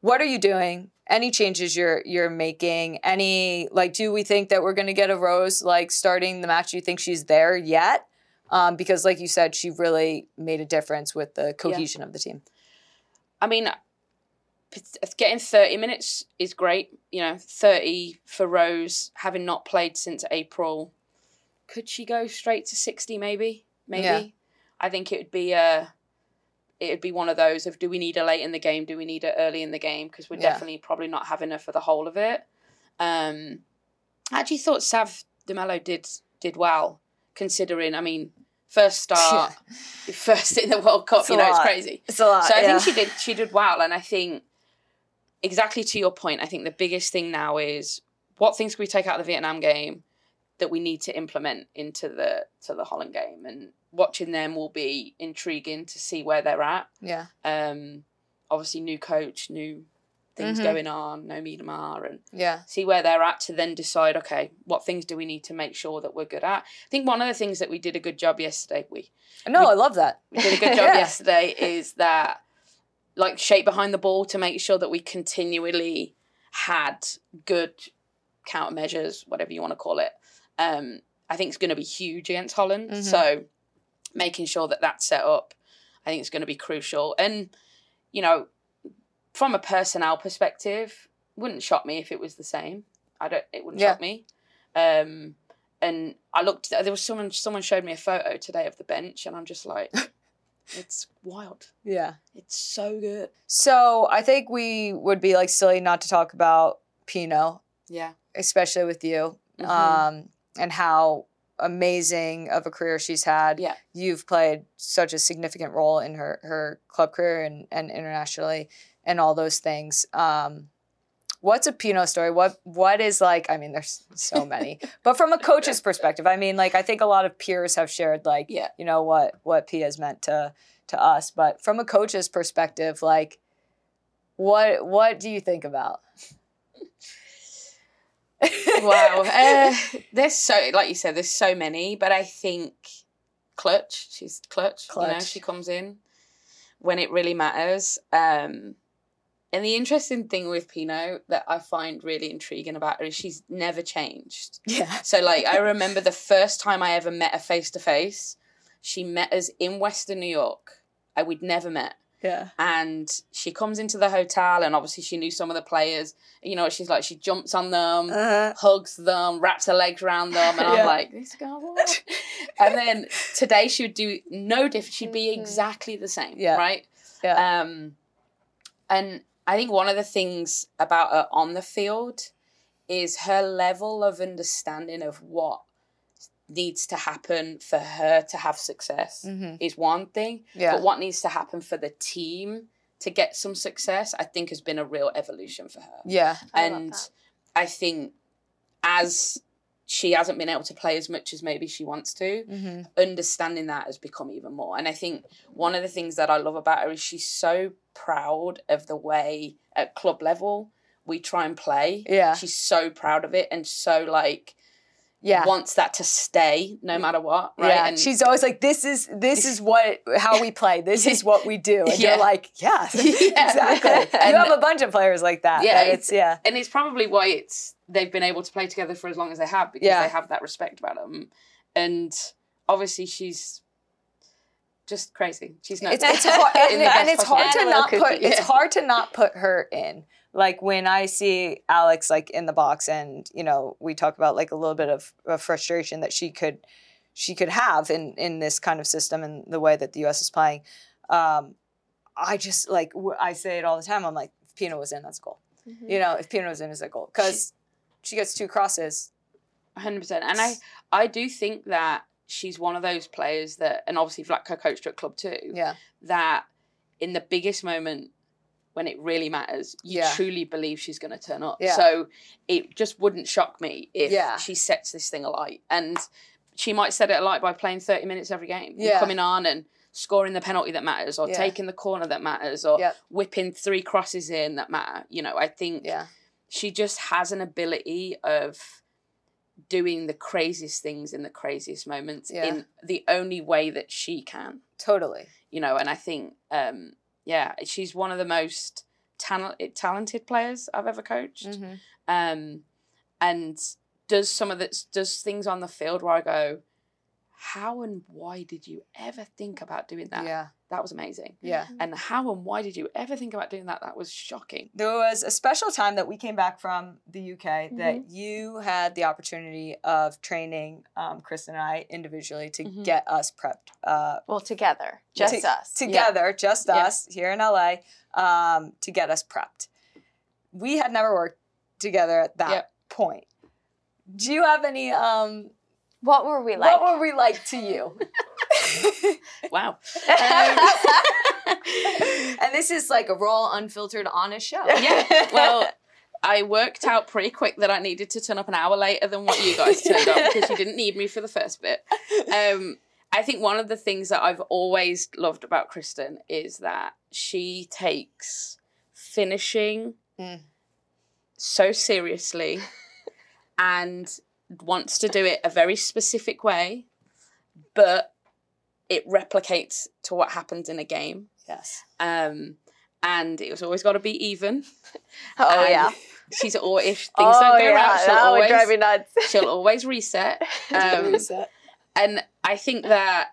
what are you doing? Any changes you're you're making? Any like do we think that we're gonna get a Rose like starting the match? Do you think she's there yet? Um, because like you said, she really made a difference with the cohesion of the team. I mean, getting 30 minutes is great. You know, 30 for Rose, having not played since April. Could she go straight to 60 maybe? Maybe. Yeah. I think it would be a it would be one of those of do we need her late in the game? Do we need her early in the game? Because we're Yeah. definitely probably not having her for the whole of it. Um, I actually thought Sav DeMelo did did well, considering. I mean, first start, (laughs) first in the World Cup. It's you know, it's crazy. It's a lot. So I yeah. think she did she did well, and I think exactly to your point. I think the biggest thing now is what things can we take out of the Vietnam game that we need to implement into the to the Holland game, and watching them will be intriguing to see where they're at. yeah. Um, obviously, new coach, new things Mhm. going on, no Miedema, and Yeah. see where they're at to then decide. Okay, what things do we need to make sure that we're good at? I think one of the things that we did a good job yesterday. We No, I love that. we did a good job (laughs) Yeah. yesterday is that like shape behind the ball to make sure that we continually had good countermeasures, whatever you want to call it. Um, I think it's going to be huge against Holland. Mhm. So making sure that that's set up, I think it's going to be crucial. And you know, from a personnel perspective, wouldn't shock me if it was the same. I don't. It wouldn't Yeah. shock me. Um, and I looked. There was someone. Someone showed me a photo today of the bench, and I'm just like, (laughs) It's wild. Yeah. It's so good. So I think we would be like silly not to talk about Pinoe, Yeah. especially with you, Mhm. um, and how amazing of a career she's had. Yeah. You've played such a significant role in her her club career and, and internationally and all those things. Um, what's a Pinoe story? What what is like? I mean, there's so (laughs) many, but from a coach's perspective, I mean, like I think a lot of peers have shared like Yeah. you know what what P has meant to to us, but from a coach's perspective, like what what do you think about? Wow. Uh, (laughs) there's so, like you said, there's so many, but I think clutch. She's clutch. You know, Clutch. she comes in when it really matters. Um, and the interesting thing with Pinoe that I find really intriguing about her is she's never changed. Yeah. So, like, I remember the first time I ever met her face to face, she met us in Western New York. I we'd never met Yeah. and she comes into the hotel and obviously she knew some of the players you know she's like she jumps on them Uh, hugs them wraps her legs around them and Yeah. i'm like this girl what (laughs) and then today she would do no different she'd be Mhm. exactly the same Yeah. right yeah. um and i think one of the things about her on the field is her level of understanding of what needs to happen for her to have success hmm is one thing Yeah. but what needs to happen for the team to get some success, I think, has been a real evolution for her. yeah. I and that. I think as she hasn't been able to play as much as maybe she wants to, hmm understanding that has become even more. And I think one of the things that I love about her is she's so proud of the way at club level we try and play. Yeah. She's so proud of it and so like Yeah. wants that to stay no matter what. Right. Yeah, And she's always like, "This is this is what how we play. This is what we do." And Yeah. you're like, "Yeah, (laughs) exactly." And- you have a bunch of players like that. Yeah, that it's yeah, and it's probably why it's they've been able to play together for as long as they have because Yeah. they have that respect about them and obviously she's just crazy she's not. it's (laughs) it's hard, and, In the best and it's hard to not (laughs) put it's hard to not put her in. Like when I see Alex like in the box, and you know, we talk about like a little bit of, of frustration that she could she could have in in this kind of system and the way that the U.S. is playing. Um, I just like w- I say it all the time. I'm like, if Pinoe was in, that's a goal. Mhm. You know, if Pinoe was in, is a goal because she gets two crosses. 100% and i i do think that she's one of those players that and obviously Vlatko coached her at club too Yeah, that in the biggest moment when it really matters you Yeah. truly believe she's going to turn up Yeah. so it just wouldn't shock me if Yeah. she sets this thing alight and she might set it alight by playing 30 minutes every game Yeah. coming on and scoring the penalty that matters or taking the corner that matters or Yep. whipping three crosses in that matter you know i think she just has an ability of doing the craziest things in the craziest moments in the only way that she can totally. you know and i think um yeah she's one of the most talent talented players i've ever coached. Mm-hmm. um and does some of this does things on the field where i go how and why did you ever think about doing that? Yeah, that was amazing yeah. and how and why did you ever think about doing that that was shocking There was a special time that we came back from the UK Mm-hmm. that you had the opportunity of training um, Christen and I individually to Mhm. get us prepped uh, Well, together, just To- us. together, just Yeah. us here in LA, um, to get us prepped. We had never worked together at that Yep. point. Do you have any? Um, What were we like? what were we like to you? (laughs) wow (laughs) and this is like a raw, unfiltered, honest show. yeah. Well, I worked out pretty quick that I needed to turn up an hour later than what you guys turned up because you didn't need me for the first bit. Um, I think one of the things that I've always loved about Christen is that she takes finishing Mm. so seriously and wants to do it a very specific way, but it replicates to what happens in a game. yes. Um, and it was always got to be even. oh (laughs) And yeah. She's always if things oh don't go yeah. right, she'll always drive me nuts. she'll always reset. (laughs) Um, Reset. and I think that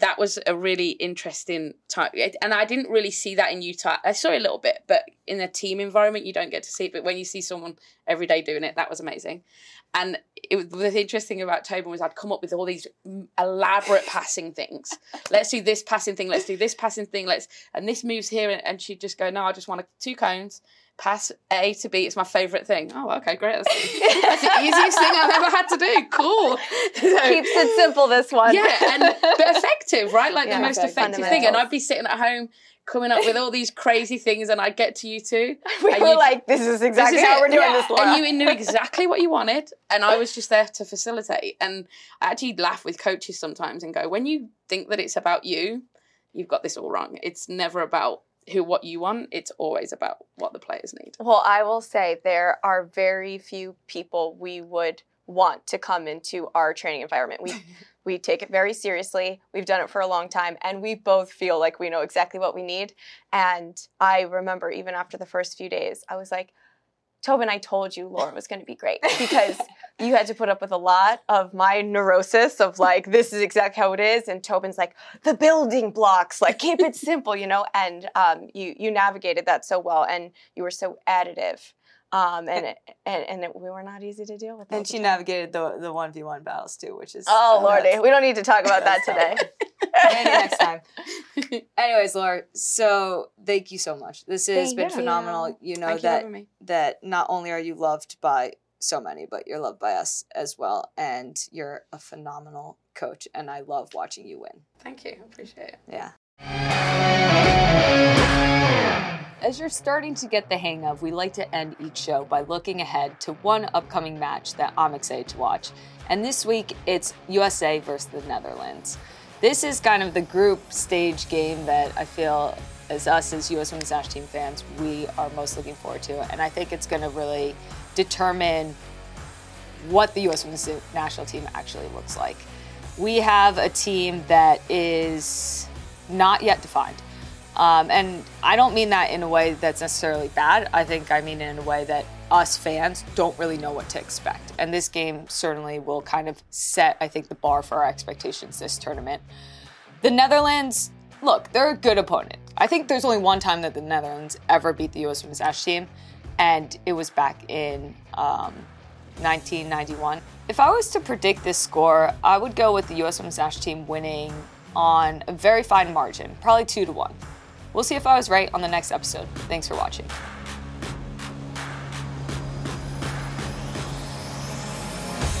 that was a really interesting time. And I didn't really see that in Utah. I saw a little bit, but in a team environment, you don't get to see it. But when you see someone every day doing it, that was amazing. And it was the interesting thing about Tobin was I'd come up with all these elaborate passing things. Let's do this passing thing. Let's do this passing thing. Let's and this moves here. And she'd just go, no, I just want two cones pass A to B. It's my favourite thing. Oh, okay, great. That's, that's the easiest thing I've ever had to do. Cool. (laughs) So, Keeps it simple, this one. Yeah, and but effective, right? Like yeah, the most effective thing. And I'd be sitting at home coming up with all these crazy things, and I'd get to you two. (laughs) We were like, this is exactly this is how it. we're doing yeah. this. Laura. And you knew exactly what you wanted, and I was just there to facilitate. And I actually laugh with coaches sometimes and go, when you think that it's about you, you've got this all wrong. It's never about who what you want it's always about what the players need. Well i will say there are very few people we would want to come into our training environment. We (laughs) we take it very seriously. We've done it for a long time and we both feel like we know exactly what we need. And i remember even after the first few days i was like Tobin, I told you Lauren was going to be great because (laughs) you had to put up with a lot of my neurosis of like, this is exactly how it is. And Tobin's like, the building blocks, like, keep it simple, you know? And um, you, you navigated that so well and you were so additive. Um, and, it, and and it, we were not easy to deal with. And she navigated the the one v one battles too, which is oh lordy, we don't need to talk about (laughs) that today. Maybe next time. (laughs) Anyways, Laura, so thank you so much. This has thank been you. phenomenal. You know thank that you that not only are you loved by so many, but you're loved by us as well, and you're a phenomenal coach, and I love watching you win. Thank you, appreciate it. Yeah. As you're starting to get the hang of, we like to end each show by looking ahead to one upcoming match that I'm excited to watch. And this week, it's USA versus the Netherlands. This is kind of the group stage game that I feel, as us as US Women's National Team fans, we are most looking forward to. And I think it's going to really determine what the US Women's National Team actually looks like. We have a team that is not yet defined. Um, and I don't mean that in a way that's necessarily bad. I think I mean in a way that us fans don't really know what to expect. And this game certainly will kind of set, I think, the bar for our expectations this tournament. The Netherlands, look, they're a good opponent. I think there's only one time that the Netherlands ever beat the U.S. Women's National Team, and it was back in um, 1991. If I was to predict this score, I would go with the U.S. Women's National Team winning on a very fine margin, probably two to one. We'll see if I was right on the next episode. Thanks for watching.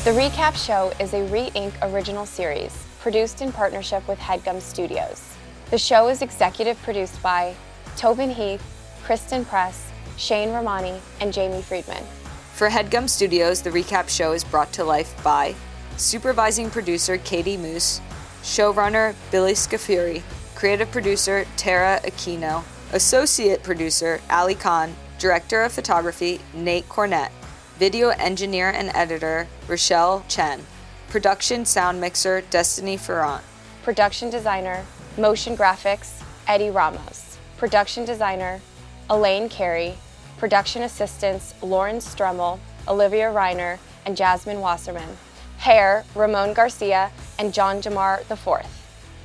The Recap Show is a Re Inc. original series produced in partnership with Headgum Studios. The show is executive produced by Tobin Heath, Christen Press, Shane Romani, and Jamie Friedman. For Headgum Studios, the Recap Show is brought to life by supervising producer Katie Moose, showrunner Billy Scafuri, creative producer Tara Aquino, associate producer Ali Khan, director of photography Nate Cornett, video engineer and editor Rochelle Chen, production sound mixer Destiny Ferrant, production designer, motion graphics Eddie Ramos, production designer Elaine Carey, production assistants Lauren Strummel, Olivia Reiner, and Jasmine Wasserman, hair Ramon Garcia and John Jamar IV,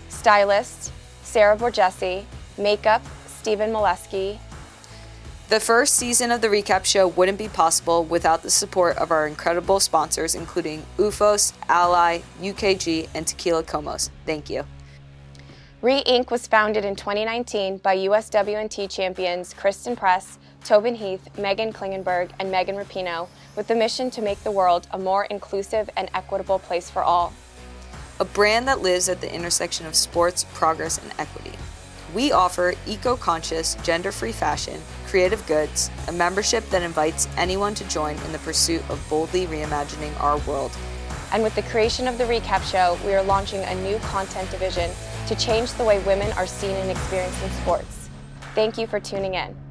stylist Sarah Borgesi, makeup, Stephen Molesky. The first season of the recap show wouldn't be possible without the support of our incredible sponsors, including OOFOS, Ally, UKG, and Tequila KOMOS. Thank you. Re Inc. was founded in 2019 by USWNT champions Christen Press, Tobin Heath, Meghan Klingenberg, and Megan Rapino, with the mission to make the world a more inclusive and equitable place for all a brand that lives at the intersection of sports, progress, and equity. We offer eco conscious, gender free fashion, creative goods, a membership that invites anyone to join in the pursuit of boldly reimagining our world. And with the creation of the Recap Show, we are launching a new content division to change the way women are seen and experienced in sports. Thank you for tuning in.